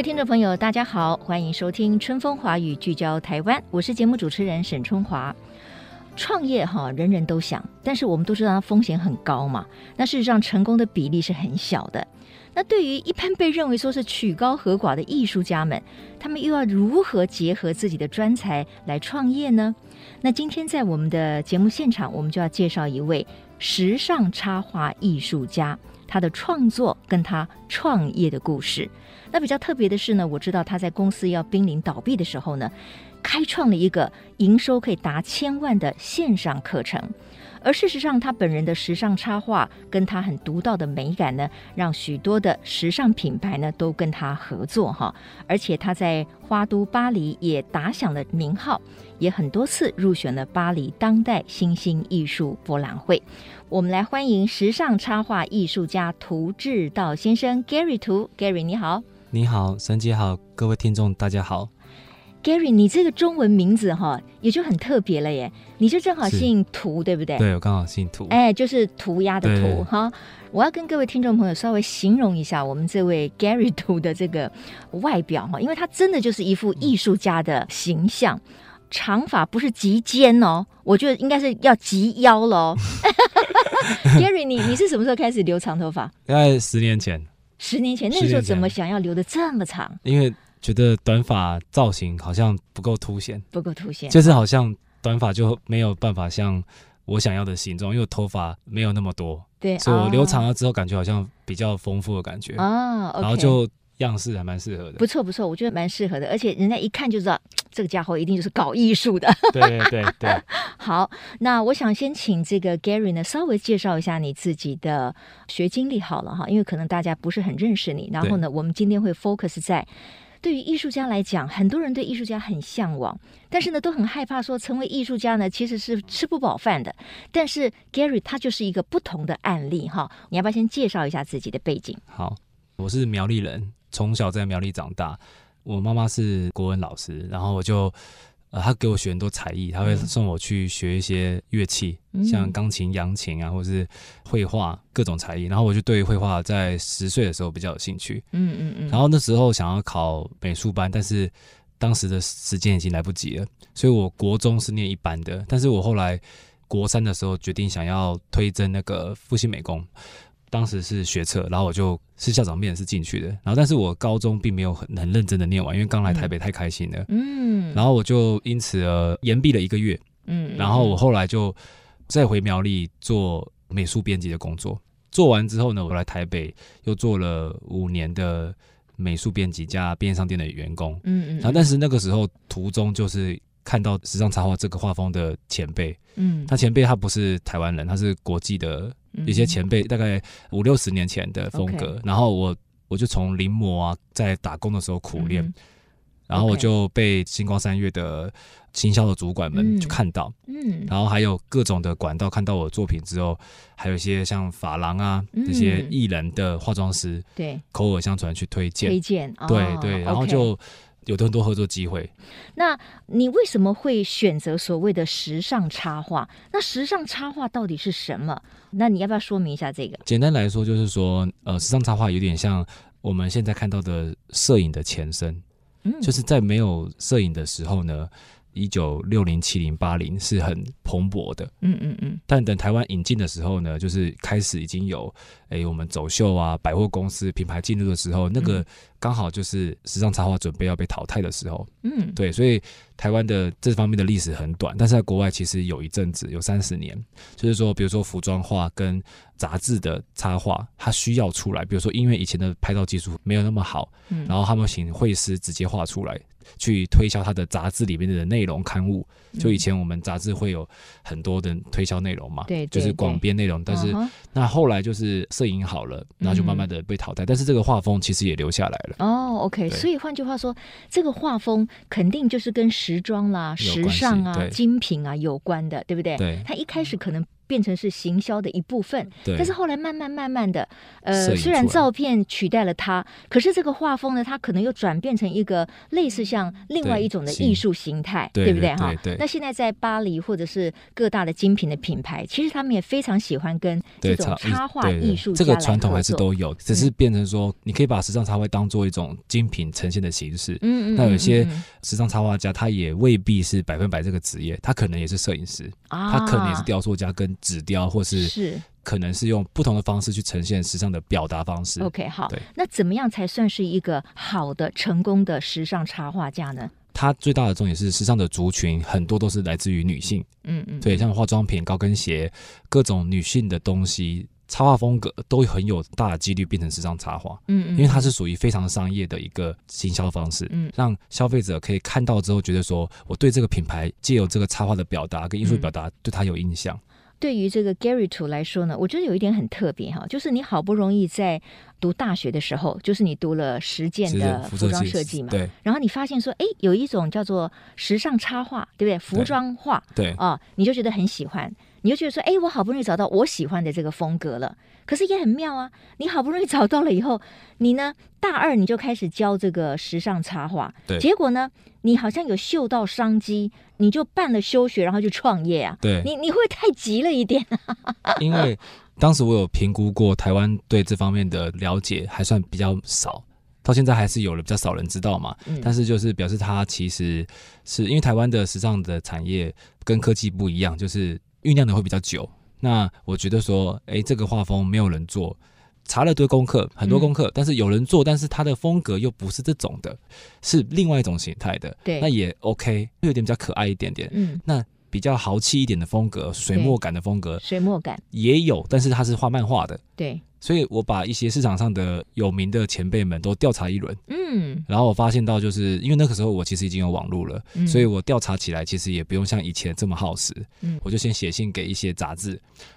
位听众朋友，大家好，欢迎收听《春风华语》，聚焦台湾。我是节目主持人沈春华。创业哈，人人都想，但是我们都知道它风险很高嘛。那事实上，成功的比例是很小的。那对于一般被认为说是曲高和寡的艺术家们，他们又要如何结合自己的专才来创业呢？那今天在我们的节目现场，我们就要介绍一位时尚插画艺术家，他的创作跟他创业的故事。那比较特别的是呢，我知道他在公司要濒临倒闭的时候呢，开创了一个营收可以达千万的线上课程。而事实上，他本人的时尚插画跟他很独到的美感呢，让许多的时尚品牌呢都跟他合作哈。而且他在花都巴黎也打响了名号，也很多次入选了巴黎当代新兴艺术博览会。我们来欢迎时尚插画艺术家涂志道先生，Gary 涂，Gary 你好，你好，神姐好，各位听众大家好。Gary，你这个中文名字哈也就很特别了耶，你就正好姓涂，对不对？对，我刚好姓涂，哎，就是涂鸦的涂哈。我要跟各位听众朋友稍微形容一下我们这位 Gary 涂的这个外表哈，因为他真的就是一副艺术家的形象，嗯、长发不是及肩哦，我觉得应该是要及腰喽。Gary，你你是什么时候开始留长头发？大概十年前。十年前，那个时候怎么想要留的这么长？因为。觉得短发造型好像不够凸显，不够凸显，就是好像短发就没有办法像我想要的形状，因为我头发没有那么多，对，所以我留长了之后，感觉好像比较丰富的感觉啊，哦 okay、然后就样式还蛮适合的，不错不错，我觉得蛮适合的，而且人家一看就知道 这个家伙一定就是搞艺术的，对对对对。好，那我想先请这个 Gary 呢稍微介绍一下你自己的学经历好了哈，因为可能大家不是很认识你，然后呢，我们今天会 focus 在。对于艺术家来讲，很多人对艺术家很向往，但是呢，都很害怕说成为艺术家呢，其实是吃不饱饭的。但是 Gary 他就是一个不同的案例哈，你要不要先介绍一下自己的背景？好，我是苗栗人，从小在苗栗长大，我妈妈是国文老师，然后我就。呃，他给我学很多才艺，他会送我去学一些乐器，嗯、像钢琴、扬琴啊，或者是绘画各种才艺。然后我就对绘画在十岁的时候比较有兴趣。嗯嗯嗯。然后那时候想要考美术班，但是当时的时间已经来不及了，所以我国中是念一般的。但是我后来国三的时候决定想要推甄那个复兴美工。当时是学测，然后我就是校长面试进去的，然后但是我高中并没有很很认真的念完，因为刚来台北太开心了，嗯，然后我就因此而延毕了一个月，嗯，然后我后来就再回苗栗做美术编辑的工作，做完之后呢，我来台北又做了五年的美术编辑加便利商店的员工，嗯嗯，然后但是那个时候途中就是。看到时尚插画这个画风的前辈，嗯，他前辈他不是台湾人，他是国际的一些前辈，大概五六十年前的风格。嗯、然后我我就从临摹啊，在打工的时候苦练，嗯、然后我就被星光三月的行销的主管们就看到，嗯，然后还有各种的管道看到我的作品之后，还有一些像发廊啊这些艺人的化妆师，对，口耳相传去推荐，推荐，对对，然后就。有很多合作机会。那你为什么会选择所谓的时尚插画？那时尚插画到底是什么？那你要不要说明一下这个？简单来说，就是说，呃，时尚插画有点像我们现在看到的摄影的前身。嗯，就是在没有摄影的时候呢。一九六零、七零、八零是很蓬勃的，嗯嗯嗯。但等台湾引进的时候呢，就是开始已经有，哎、欸，我们走秀啊，百货公司品牌进入的时候，那个刚好就是时尚插画准备要被淘汰的时候，嗯，对。所以台湾的这方面的历史很短，但是在国外其实有一阵子，有三十年，就是说，比如说服装画跟杂志的插画，它需要出来，比如说因为以前的拍照技术没有那么好，嗯，然后他们请绘师直接画出来。去推销他的杂志里面的内容刊物，就以前我们杂志会有很多的推销内容嘛，对，就是广编内容。但是那后来就是摄影好了，然后就慢慢的被淘汰。但是这个画风其实也留下来了。哦，OK，所以换句话说，这个画风肯定就是跟时装啦、时尚啊、精品啊有关的，对不对？对，他一开始可能。变成是行销的一部分，但是后来慢慢慢慢的，呃，虽然照片取代了它，可是这个画风呢，它可能又转变成一个类似像另外一种的艺术形态，对，对不对哈？那现在在巴黎或者是各大的精品的品牌，其实他们也非常喜欢跟这种插画艺术。这个传统还是都有，只是变成说，你可以把时尚插画当做一种精品呈现的形式。嗯嗯。那有些时尚插画家，他也未必是百分百这个职业，他可能也是摄影师，他可能也是雕塑家跟。纸雕，或是是可能是用不同的方式去呈现时尚的表达方式。OK，好，那怎么样才算是一个好的、成功的时尚插画家呢？它最大的重点是，时尚的族群很多都是来自于女性。嗯嗯，对，像化妆品、高跟鞋，各种女性的东西，插画风格都很有大的几率变成时尚插画。嗯嗯，因为它是属于非常商业的一个行销方式。嗯，让消费者可以看到之后，觉得说我对这个品牌借由这个插画的表达跟艺术表达，对它有印象。嗯对于这个 Gary t o 来说呢，我觉得有一点很特别哈，就是你好不容易在读大学的时候，就是你读了实践的服装设计嘛，对，然后你发现说，哎，有一种叫做时尚插画，对不对？服装画，对啊、哦，你就觉得很喜欢，你就觉得说，哎，我好不容易找到我喜欢的这个风格了。可是也很妙啊，你好不容易找到了以后，你呢大二你就开始教这个时尚插画，对，结果呢，你好像有嗅到商机。你就办了休学，然后就创业啊？对，你你会太急了一点。因为当时我有评估过台湾对这方面的了解还算比较少，到现在还是有了比较少人知道嘛。嗯、但是就是表示它其实是因为台湾的时尚的产业跟科技不一样，就是酝酿的会比较久。那我觉得说，哎，这个画风没有人做。查了堆功课，很多功课，嗯，但是有人做，但是他的风格又不是这种的，是另外一种形态的，对，那也 OK，会有点比较可爱一点点，嗯，那比较豪气一点的风格，水墨感的风格，水墨感也有，但是他是画漫画的，对。所以我把一些市场上的有名的前辈们都调查一轮，嗯，然后我发现到，就是因为那个时候我其实已经有网络了，嗯，所以我调查起来其实也不用像以前这么耗时，嗯，我就先写信给一些杂志，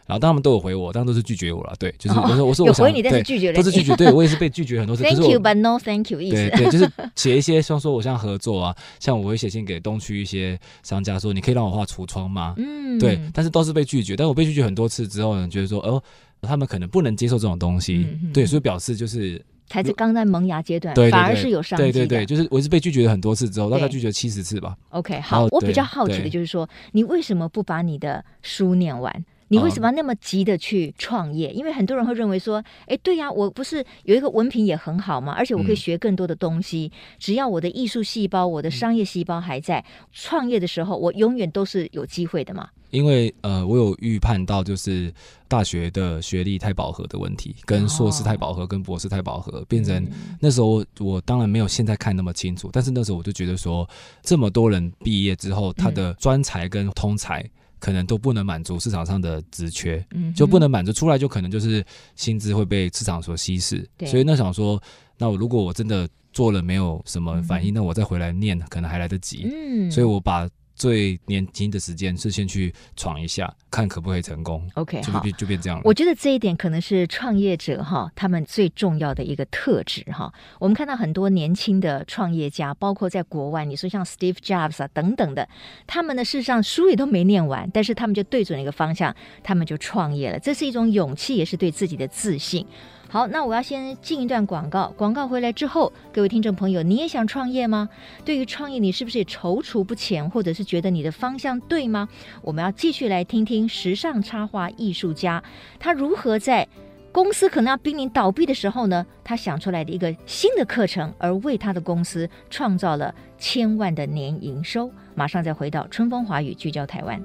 然后他们都有回我，当然都是拒绝我了，对，就是我说我说我想，回你，但是拒绝了，不是拒绝，对我也是被拒绝很多次，Thank you but no thank you，意思，对对，就是写一些像说我像合作啊，像我会写信给东区一些商家说，你可以让我画橱窗吗？嗯，对，但是都是被拒绝，但我被拒绝很多次之后呢，觉得说哦。他们可能不能接受这种东西，嗯、对，所以表示就是才是刚在萌芽阶段，对对对，反而是有商机的。对对对，就是我是被拒绝了很多次之后，大概拒绝七十次吧。OK，好，我比较好奇的就是说，你为什么不把你的书念完？你为什么要那么急的去创业？因为很多人会认为说，哎，对呀，我不是有一个文凭也很好吗？而且我可以学更多的东西。嗯、只要我的艺术细胞、我的商业细胞还在，创业的时候，我永远都是有机会的嘛。因为呃，我有预判到，就是大学的学历太饱和的问题，跟硕士太饱和，跟博士太饱和，变成那时候我当然没有现在看那么清楚，但是那时候我就觉得说，这么多人毕业之后，他的专才跟通才可能都不能满足市场上的职缺，就不能满足出来，就可能就是薪资会被市场所稀释。所以那想说，那我如果我真的做了没有什么反应，那我再回来念可能还来得及。嗯所以我把。最年轻的时间是先去闯一下，看可不可以成功。OK，就变就变这样了。我觉得这一点可能是创业者哈，他们最重要的一个特质哈。我们看到很多年轻的创业家，包括在国外，你说像 Steve Jobs 啊等等的，他们呢事实上书也都没念完，但是他们就对准了一个方向，他们就创业了。这是一种勇气，也是对自己的自信。好，那我要先进一段广告。广告回来之后，各位听众朋友，你也想创业吗？对于创业，你是不是也踌躇不前，或者是觉得你的方向对吗？我们要继续来听听时尚插画艺术家他如何在公司可能要濒临倒闭的时候呢，他想出来的一个新的课程，而为他的公司创造了千万的年营收。马上再回到春风华语，聚焦台湾。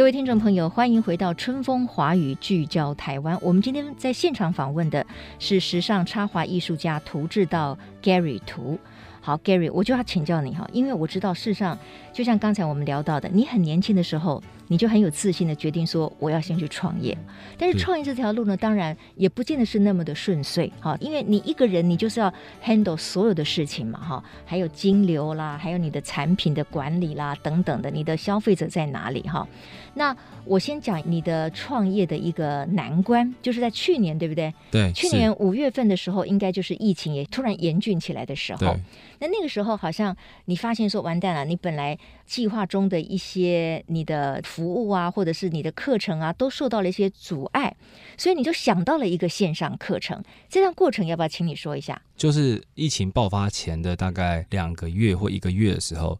各各位听众朋友，欢迎回到春风华语聚焦台湾。我们今天在现场访问的是时尚插画艺术家涂志道 Gary 涂。好，Gary，我就要请教你哈，因为我知道事实上，就像刚才我们聊到的，你很年轻的时候，你就很有自信的决定说我要先去创业。但是创业这条路呢，当然也不见得是那么的顺遂哈，因为你一个人你就是要 handle 所有的事情嘛哈，还有金流啦，还有你的产品的管理啦等等的，你的消费者在哪里哈？那我先讲你的创业的一个难关，就是在去年，对不对？对，去年五月份的时候，应该就是疫情也突然严峻起来的时候。那那个时候，好像你发现说完蛋了，你本来计划中的一些你的服务啊，或者是你的课程啊，都受到了一些阻碍，所以你就想到了一个线上课程。这段过程要不要请你说一下？就是疫情爆发前的大概两个月或一个月的时候。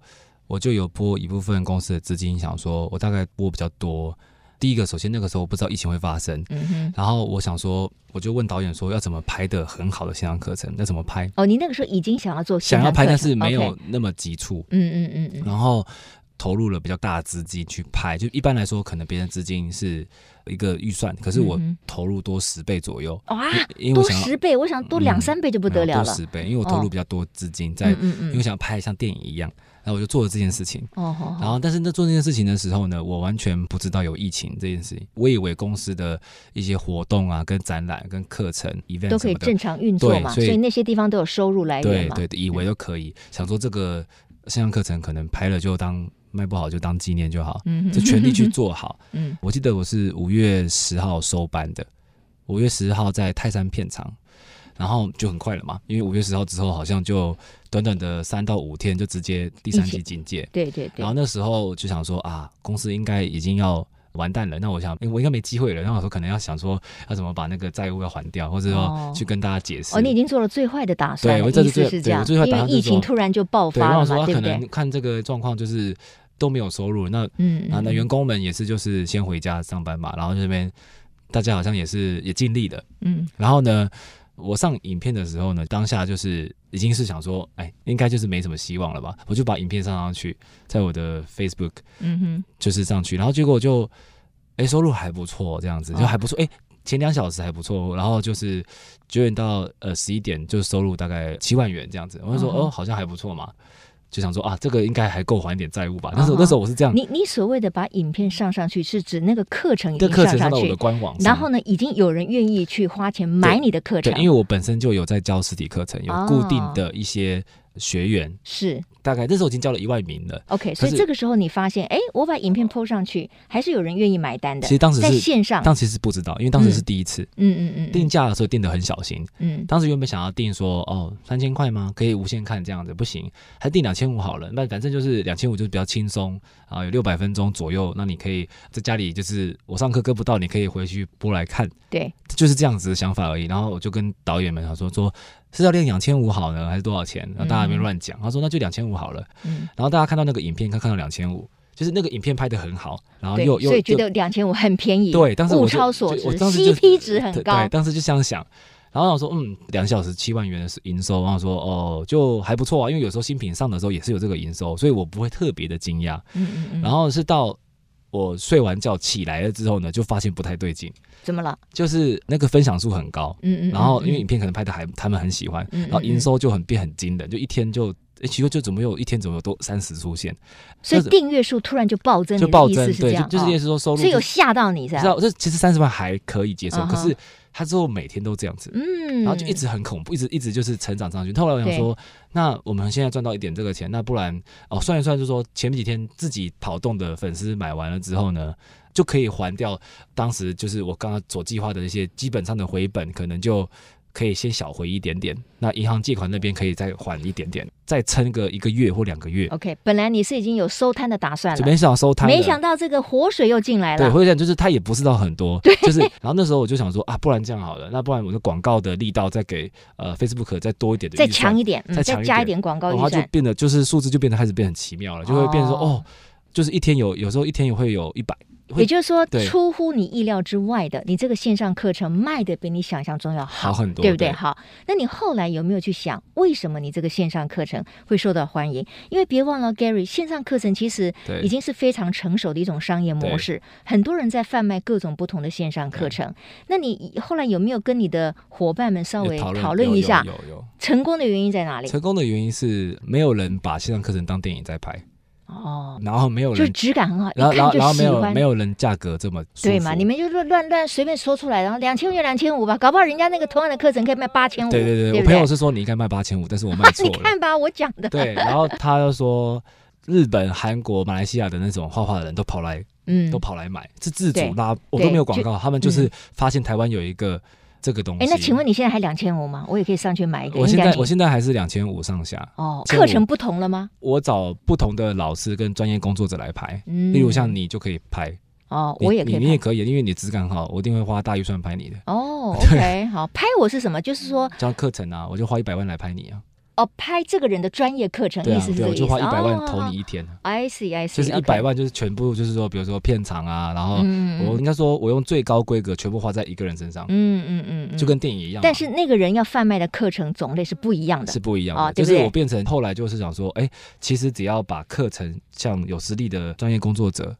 我就有拨一部分公司的资金，想说我大概拨比较多。第一个，首先那个时候我不知道疫情会发生，嗯。然后我想说，我就问导演说，要怎么拍的很好的线上课程？要怎么拍？哦，你那个时候已经想要做想要拍，但是没有那么急促。嗯嗯嗯嗯。然后投入了比较大的资金去拍，就一般来说，可能别人资金是一个预算，可是我投入多十倍左右。哇，因为我想多十倍，我想多两三倍就不得了了。多十倍，因为我投入比较多资金在，因为我想拍像电影一样。然后我就做了这件事情，哦，然后但是在做这件事情的时候呢，我完全不知道有疫情这件事情。我以为公司的一些活动啊、跟展览、跟课程、event 都可以正常运作嘛，所以，所以那些地方都有收入来源嘛。对对，以为都可以，想说这个线上课程可能拍了就当卖不好就当纪念就好，嗯，就全力去做好。嗯，我记得我是五月十号收班的，五月十号在泰山片场。然后就很快了嘛，因为五月十号之后好像就短短的三到五天就直接第三级警戒。对对对。然后那时候就想说啊，公司应该已经要完蛋了。那我想，我应该没机会了。然后我说可能要想说要怎么把那个债务要还掉，或者说去跟大家解释。哦，你已经做了最坏的打算。对，我这是最是这样。最坏打算。因为疫情突然就爆发了嘛，对不对？可能看这个状况就是都没有收入。那嗯，那那员工们也是就是先回家上班嘛。然后这边大家好像也是也尽力了。嗯。然后呢？我上影片的时候呢，当下就是已经是想说，哎，应该就是没什么希望了吧？我就把影片上上去，在我的 Facebook，嗯哼，就是上去，然后结果就，哎，收入还不错，这样子就还不错，哎，前两小时还不错，然后就是九点到呃十一点就收入大概七万元这样子，我就说，哦，好像还不错嘛。就想说啊，这个应该还够还一点债务吧？那时候那时候我是这样。你你所谓的把影片上上去，是指那个课程已经上上去，我的官网，然后呢，已经有人愿意去花钱买你的课程。对，因为我本身就有在教实体课程，有固定的一些学员。是。大概那时候已经交了一万名了。OK，所以这个时候你发现，哎，我把影片 PO 上去，还是有人愿意买单的。其实当时在线上，当时是不知道，因为当时是第一次。嗯嗯嗯。定价的时候定的很小心。嗯。当时原本想要定说，哦，三千块吗？可以无限看这样子，不行，还定两千五好了。那反正就是两千五，就是比较轻松啊，有六百分钟左右，那你可以在家里，就是我上课跟不到，你可以回去播来看。对。就是这样子的想法而已。然后我就跟导演们他说说。是要练两千五好呢，还是多少钱？然后大家还没乱讲。他说那就两千五好了。嗯。然后大家看到那个影片，看看到两千五，就是那个影片拍的很好，然后又又所以觉得两千五很便宜。对，当时物超所值，CP 值很高。对，当时就这样想。然后我说嗯，两小时七万元的营收，然后说哦，就还不错啊。因为有时候新品上的时候也是有这个营收，所以我不会特别的惊讶。嗯嗯嗯。然后是到我睡完觉起来了之后呢，就发现不太对劲。怎么了？就是那个分享数很高，嗯嗯，然后因为影片可能拍的还他们很喜欢，然后营收就很变很惊人，就一天就哎，奇怪，就怎么有一天怎么有多三十出现，所以订阅数突然就暴增，就暴增，对，就是意思说收入，所以有吓到你，知道？这其实三十万还可以接受，可是他之后每天都这样子，嗯，然后就一直很恐怖，一直一直就是成长上去。后来我想说，那我们现在赚到一点这个钱，那不然哦算一算，就是说前几天自己跑动的粉丝买完了之后呢？就可以还掉当时就是我刚刚所计划的一些基本上的回本，可能就可以先小回一点点。那银行借款那边可以再缓一点点，再撑个一个月或两个月。OK，本来你是已经有收摊的打算了，就没想到收摊，没想到这个活水又进来了。对，会这样，就是他也不是到很多，对，就是。然后那时候我就想说啊，不然这样好了，那不然我的广告的力道再给呃 Facebook 再多一点的，再强一点，再强再加一点广告预算，然后就变得就是数字就变得开始变很奇妙了，就会变成说哦，就是一天有有时候一天也会有一百。也就是说出乎你意料之外的，你这个线上课程卖的比你想象中要好，好很多对不对？好，那你后来有没有去想，为什么你这个线上课程会受到欢迎？因为别忘了，Gary，线上课程其实已经是非常成熟的一种商业模式，很多人在贩卖各种不同的线上课程。那你后来有没有跟你的伙伴们稍微讨论一下，成功的原因在哪里？成功的原因是没有人把线上课程当电影在拍。哦，然后没有人，就是质感很好，然后然后然后没有没有人价格这么对嘛？你们就乱乱乱随便说出来，然后两千五就两千五吧，搞不好人家那个同样的课程可以卖八千五。对对对，对对我朋友是说你应该卖八千五，但是我卖错了。你看吧，我讲的。对，然后他就说日本、韩国、马来西亚的那种画画的人都跑来，嗯，都跑来买，是自主拉，我都没有广告，他们就是发现台湾有一个。这个东西，哎，那请问你现在还两千五吗？我也可以上去买一个。我现在我现在还是两千五上下。哦，课程不同了吗？我找不同的老师跟专业工作者来拍，嗯，例如像你就可以拍。哦，我也可以，你也可以，因为你质感好，我一定会花大预算拍你的。哦，OK，好，拍我是什么？就是说，教课程啊，我就花一百万来拍你啊。哦，拍这个人的专业课程，对啊，意思是这个意思。我就花一百万投你一天。I see, I see。就是一百万，就是全部，就是说，比如说片场啊，然后我应该说，我用最高规格全部花在一个人身上。嗯嗯嗯，就跟电影一样。但是那个人要贩卖的课程种类是不一样的，是不一样的。就是我变成后来就是想说，哎，其实只要把课程像有实力的专业工作者，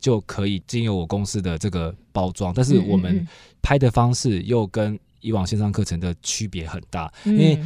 就可以经由我公司的这个包装。但是我们拍的方式又跟以往线上课程的区别很大，因为。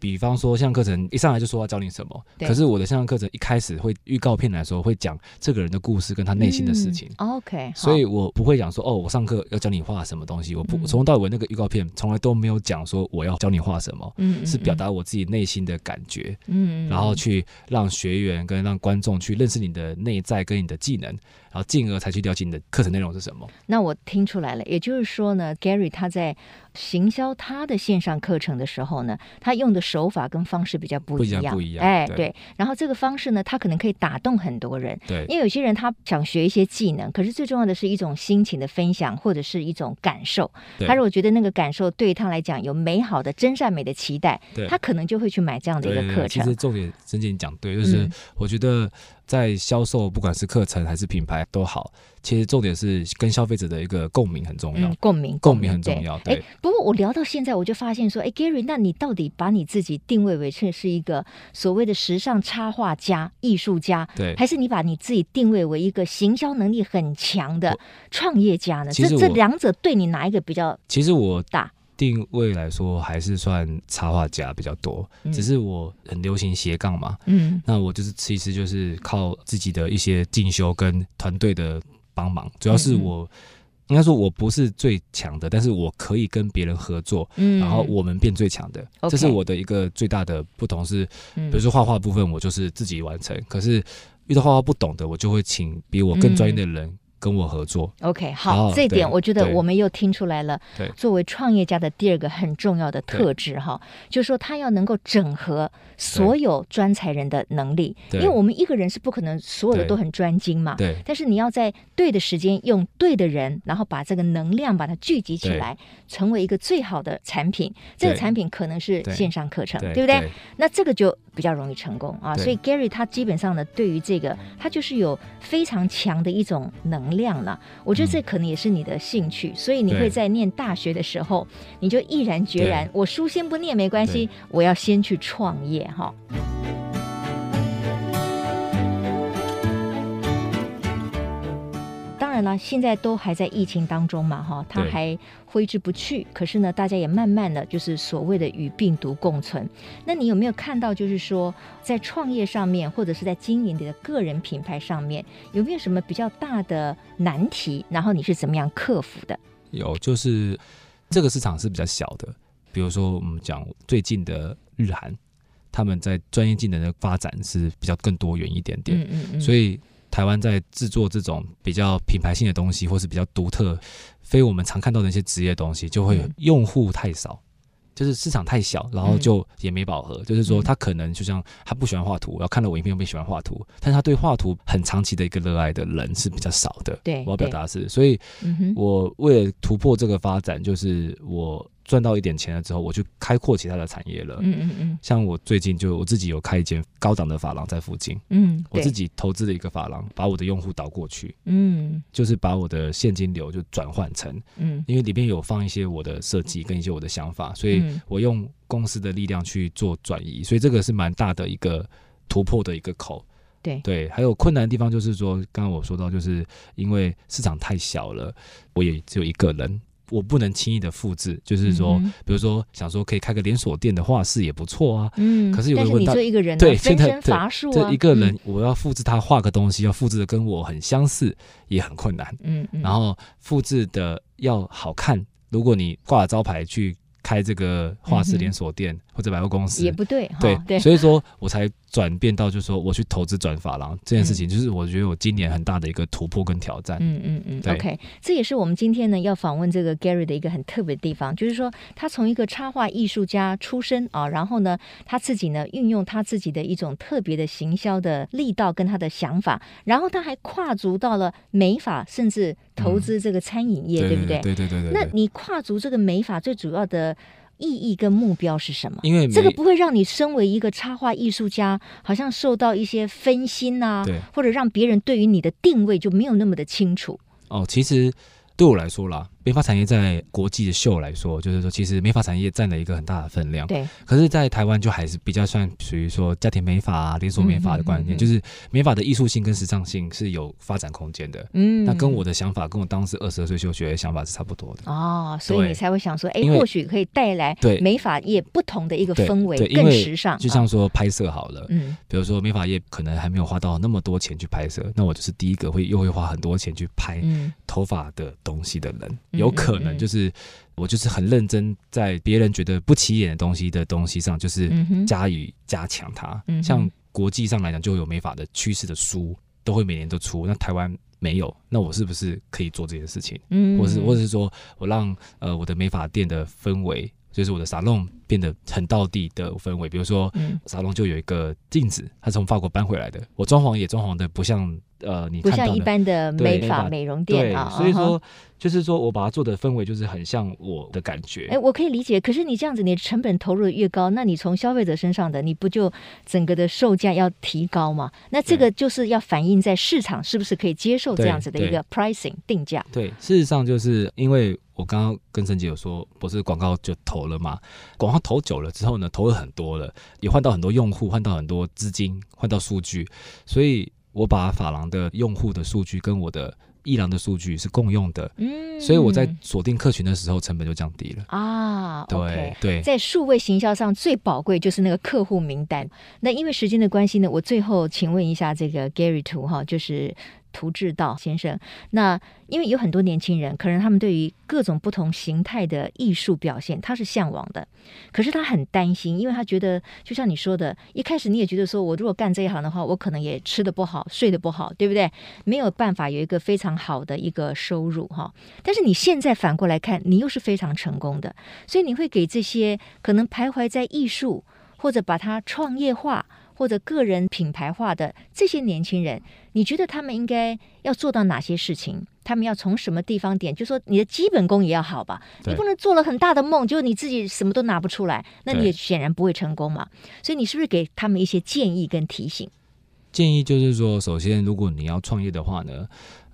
比方说，线上课程一上来就说要教你什么，可是我的线上课程一开始会预告片来说会讲这个人的故事跟他内心的事情。嗯、OK，所以我不会讲说哦，我上课要教你画什么东西，我不从头到尾那个预告片从来都没有讲说我要教你画什么，嗯，是表达我自己内心的感觉，嗯，然后去让学员跟让观众去认识你的内在跟你的技能。然后进而才去了解你的课程内容是什么。那我听出来了，也就是说呢，Gary 他在行销他的线上课程的时候呢，他用的手法跟方式比较不一样，不一样，不一样。哎，对，对。然后这个方式呢，他可能可以打动很多人。对。因为有些人他想学一些技能，可是最重要的是一种心情的分享，或者是一种感受。对。他如果觉得那个感受对他来讲有美好的真善美的期待，对，他可能就会去买这样的一个课程。其实重点，真正讲对，就是我觉得。在销售，不管是课程还是品牌都好，其实重点是跟消费者的一个共鸣很重要。嗯、共鸣，共鸣很重要。对。对。不过我聊到现在，我就发现说，哎，Gary，那你到底把你自己定位为是是一个所谓的时尚插画家、艺术家，对，还是你把你自己定位为一个行销能力很强的创业家呢？这这两者对你哪一个比较？其实我大。定位来说还是算插画家比较多，嗯，只是我很流行斜杠嘛，嗯，那我就是其实就是靠自己的一些进修跟团队的帮忙，主要是我，嗯，应该说我不是最强的，但是我可以跟别人合作，嗯，然后我们变最强的，嗯，这是我的一个最大的不同是，比如说画画部分我就是自己完成，嗯，可是遇到画画不懂的，我就会请比我更专业的人。嗯跟我合作，OK，好，这一点我觉得我们又听出来了。对，作为创业家的第二个很重要的特质哈，就是说他要能够整合所有专才人的能力。因为我们一个人是不可能所有的都很专精嘛。对。但是你要在对的时间用对的人，然后把这个能量把它聚集起来，成为一个最好的产品。这个产品可能是线上课程，对不对？那这个就比较容易成功啊。所以 Gary 他基本上呢，对于这个他就是有非常强的一种能力。量了，我觉得这可能也是你的兴趣，嗯、所以你会在念大学的时候，你就毅然决然，我书先不念没关系，我要先去创业哈。然了，现在都还在疫情当中嘛，哈，它还挥之不去。可是呢，大家也慢慢的就是所谓的与病毒共存。那你有没有看到，就是说在创业上面，或者是在经营你的个人品牌上面，有没有什么比较大的难题？然后你是怎么样克服的？有，就是这个市场是比较小的。比如说，我们讲最近的日韩，他们在专业技能的发展是比较更多元一点点。嗯嗯嗯，所以。台湾在制作这种比较品牌性的东西，或是比较独特、非我们常看到的一些职业东西，就会用户太少，就是市场太小，然后就也没饱和。就是说，他可能就像他不喜欢画图，然后看了我影片又不喜欢画图，但是他对画图很长期的一个热爱的人是比较少的。对，我要表达是，所以我为了突破这个发展，就是我。赚到一点钱了之后，我去开阔其他的产业了。嗯嗯嗯。像我最近就我自己有开一间高档的发廊在附近。嗯。我自己投资了一个发廊，把我的用户导过去。嗯。就是把我的现金流就转换成嗯，因为里边有放一些我的设计跟一些我的想法，所以我用公司的力量去做转移，所以这个是蛮大的一个突破的一个口。对对，还有困难的地方就是说，刚刚我说到，就是因为市场太小了，我也只有一个人，我不能轻易的复制。就是说，嗯、比如说想说可以开个连锁店的画室也不错啊。嗯。可是有人问题，但是你做一个人、啊，对，分身乏术啊。这一个人，我要复制他画个东西，嗯、要复制的跟我很相似，也很困难。嗯嗯。然后复制的要好看，如果你挂了招牌去开这个画室连锁店。嗯或者百货公司也不对，对对，所以说我才转变到就是说我去投资转法郎这件事情，就是我觉得我今年很大的一个突破跟挑战。嗯嗯嗯，OK，这也是我们今天呢要访问这个 Gary 的一个很特别的地方，就是说他从一个插画艺术家出身啊，然后呢他自己呢运用他自己的一种特别的行销的力道跟他的想法，然后他还跨足到了美法，甚至投资这个餐饮业，对不对？对对对对。那你跨足这个美法最主要的。意义跟目标是什么？因为这个不会让你身为一个插画艺术家，好像受到一些分心啊，或者让别人对于你的定位就没有那么的清楚。哦，其实对我来说啦。美发产业在国际的秀来说，就是说，其实美发产业占了一个很大的分量。对。可是，在台湾就还是比较算属于说家庭美发啊、连锁美发的观念，嗯嗯嗯嗯，就是美发的艺术性跟时尚性是有发展空间的。嗯。那跟我的想法，跟我当时二十二岁休学的想法是差不多的。哦，所以你才会想说，哎，或许可以带来对美发业不同的一个氛围，更时尚。就像说拍摄好了，嗯，比如说美发业可能还没有花到那么多钱去拍摄，那我就是第一个会又会花很多钱去拍头发的东西的人，有可能就是。我就是很认真，在别人觉得不起眼的东西的东西上，就是加以加强它。嗯、像国际上来讲，就有美发的趋势的书，都会每年都出。那台湾没有，那我是不是可以做这件事情？嗯，或是或者是说我让呃我的美发店的氛围，就是我的沙龙变得很道地的氛围。比如说，沙龙就有一个镜子，它从法国搬回来的，我装潢也装潢的不像。呃，你看不像一般的美发美容店啊，所以说就是说我把它做的氛围就是很像我的感觉。哎，我可以理解。可是你这样子，你的成本投入的越高，那你从消费者身上的，你不就整个的售价要提高吗？那这个就是要反映在市场是不是可以接受这样子的一个 pricing 定价？对，事实上就是因为我刚刚跟沈姐有说，不是广告就投了嘛，广告投久了之后呢，投了很多了，也换到很多用户，换到很多资金，换到数据，所以。我把法郎的用户的数据跟我的伊朗的数据是共用的，嗯，所以我在锁定客群的时候成本就降低了啊。对 okay, 对，在数位行销上最宝贵就是那个客户名单。那因为时间的关系呢，我最后请问一下这个 Gary Tu 哈，就是。涂志道先生，那因为有很多年轻人，可能他们对于各种不同形态的艺术表现，他是向往的。可是他很担心，因为他觉得，就像你说的，一开始你也觉得说，我如果干这一行的话，我可能也吃得不好，睡得不好，对不对？没有办法有一个非常好的一个收入哈。但是你现在反过来看，你又是非常成功的，所以你会给这些可能徘徊在艺术或者把它创业化。或者个人品牌化的这些年轻人，你觉得他们应该要做到哪些事情？他们要从什么地方点？就说你的基本功也要好吧？你不能做了很大的梦，就你自己什么都拿不出来，那你也显然不会成功嘛。所以你是不是给他们一些建议跟提醒？建议就是说，首先，如果你要创业的话呢，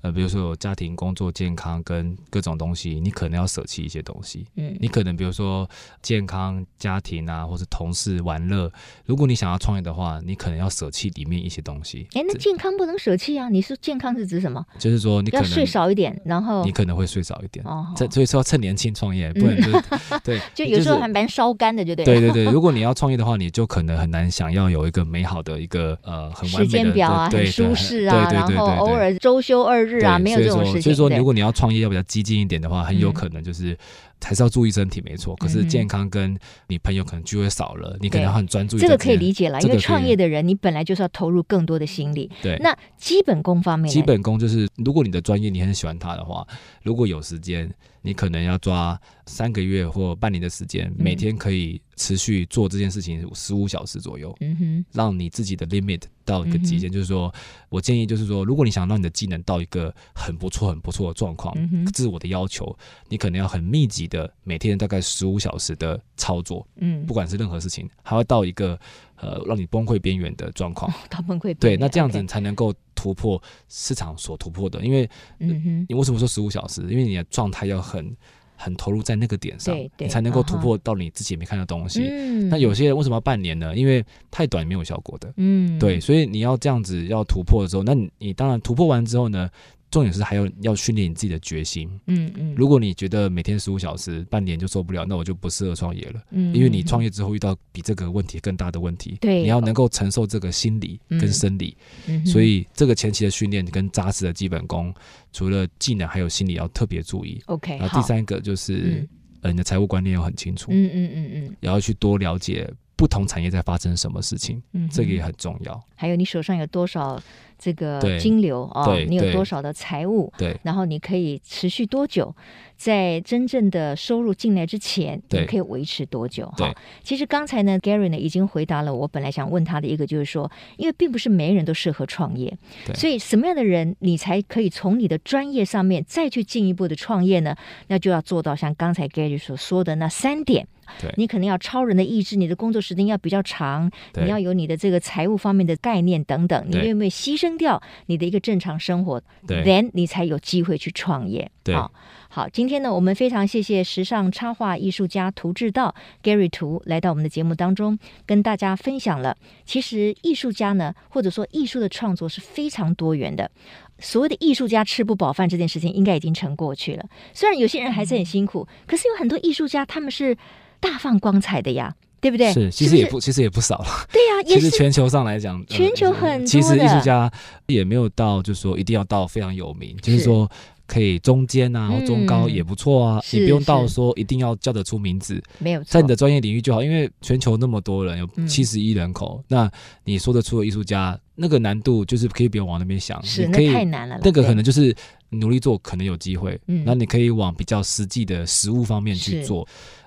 呃，比如说有家庭、工作、健康跟各种东西，你可能要舍弃一些东西。嗯，你可能比如说健康、家庭啊，或是同事、玩乐。如果你想要创业的话，你可能要舍弃里面一些东西。哎，那健康不能舍弃啊！你说健康是指什么？就是说你可能要睡少一点，然后你可能会睡少一点。哦，这所以说要趁年轻创业，不然就是、嗯、对，就有时候还蛮烧干的，就对。对对对，如果你要创业的话，你就可能很难想要有一个美好的一个呃很完美的时间表啊，很舒适啊，然后偶尔周休二日啊，没有这种事。所以说，如果你要创业要比较激进一点的话，很有可能就是还是要注意身体，没错。可是健康跟你朋友可能聚会少了，你可能要很专注。这个可以理解了，因为创业的人，你本来就是要投入更多的心力。对，那基本功方面，基本功就是，如果你的专业你很喜欢它的话，如果有时间。你可能要抓三个月或半年的时间，每天可以持续做这件事情十五小时左右，嗯哼，让你自己的 limit 到一个极限。就是说我建议，就是说，如果你想让你的技能到一个很不错、很不错的状况，这是我的要求，你可能要很密集的每天大概十五小时的操作，嗯，不管是任何事情，还会到一个呃让你崩溃边缘的状况，到崩溃边，对，那这样子你才能够突破市场所突破的。因为，嗯哼，你为什么说十五小时？因为你的状态要很。很投入在那个点上，你才能够突破到你自己没看到东西。嗯、那有些人为什么要半年呢？因为太短没有效果的。嗯，对，所以你要这样子要突破的时候，那你你当然突破完之后呢？重点是还有要训练你自己的决心。嗯嗯，如果你觉得每天十五小时半年就受不了，那我就不适合创业了。嗯，因为你创业之后遇到比这个问题更大的问题，对，你要能够承受这个心理跟生理。嗯，所以这个前期的训练跟扎实的基本功，除了技能还有心理要特别注意。OK，然后第三个就是呃，你的财务观念要很清楚。嗯嗯嗯嗯，也要去多了解不同产业在发生什么事情。嗯，这个也很重要。还有你手上有多少？这个金流啊，你有多少的财务？对，然后你可以持续多久？在真正的收入进来之前，你可以维持多久？哈，其实刚才呢，Gary 呢已经回答了我本来想问他的一个，就是说，因为并不是每个人都适合创业，所以什么样的人你才可以从你的专业上面再去进一步的创业呢？那就要做到像刚才 Gary 所说的那三点。对，你可能要超人的意志，你的工作时间要比较长，你要有你的这个财务方面的概念等等，你愿不愿意牺牲掉你的一个正常生活？对，then 你才有机会去创业。对，好，好，今天呢，我们非常谢谢时尚插画艺术家涂志道 Gary 涂来到我们的节目当中，跟大家分享了。其实艺术家呢，或者说艺术的创作是非常多元的。所谓的艺术家吃不饱饭这件事情，应该已经成过去了。虽然有些人还是很辛苦，嗯、可是有很多艺术家他们是。大放光彩的呀，对不对？是，其实也不，其实也不少了。对呀，其实全球上来讲，全球很多。其实艺术家也没有到，就是说一定要到非常有名，就是说可以中间啊，或中高也不错啊。也不用到说一定要叫得出名字，没有在你的专业领域就好。因为全球那么多人，有七十亿人口，那你说得出的艺术家，那个难度就是可以不用往那边想，是那太难了。那个可能就是努力做，可能有机会。嗯那你可以往比较实际的实物方面去做。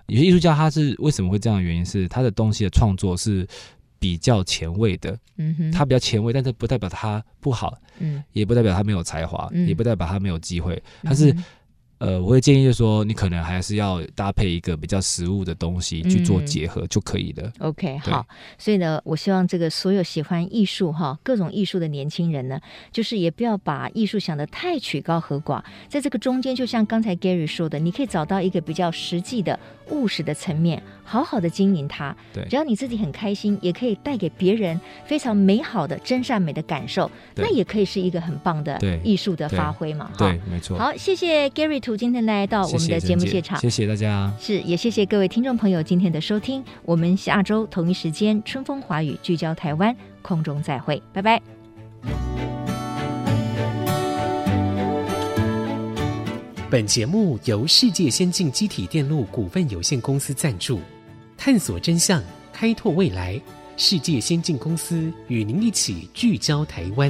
有些艺术家他是为什么会这样的原因是他的东西的创作是比较前卫的，嗯哼，他比较前卫，但是不代表他不好，嗯，也不代表他没有才华，嗯，也不代表他没有机会，他是。呃，我会建议就是说，你可能还是要搭配一个比较实物的东西去做结合就可以了。嗯、OK，好。所以呢，我希望这个所有喜欢艺术哈，各种艺术的年轻人呢，就是也不要把艺术想得太曲高和寡，在这个中间，就像刚才 Gary 说的，你可以找到一个比较实际的务实的层面，好好的经营它。对，只要你自己很开心，也可以带给别人非常美好的真善美的感受，那也可以是一个很棒的艺术的发挥嘛。对，没错。好，谢谢 Gary。今天来到我们的节目现场，谢谢大家，是也谢谢各位听众朋友今天的收听，我们下周同一时间春风华语聚焦台湾空中再会，拜拜。本节目由世界先进机体电路股份有限公司赞助，探索真相，开拓未来，世界先进公司与您一起聚焦台湾。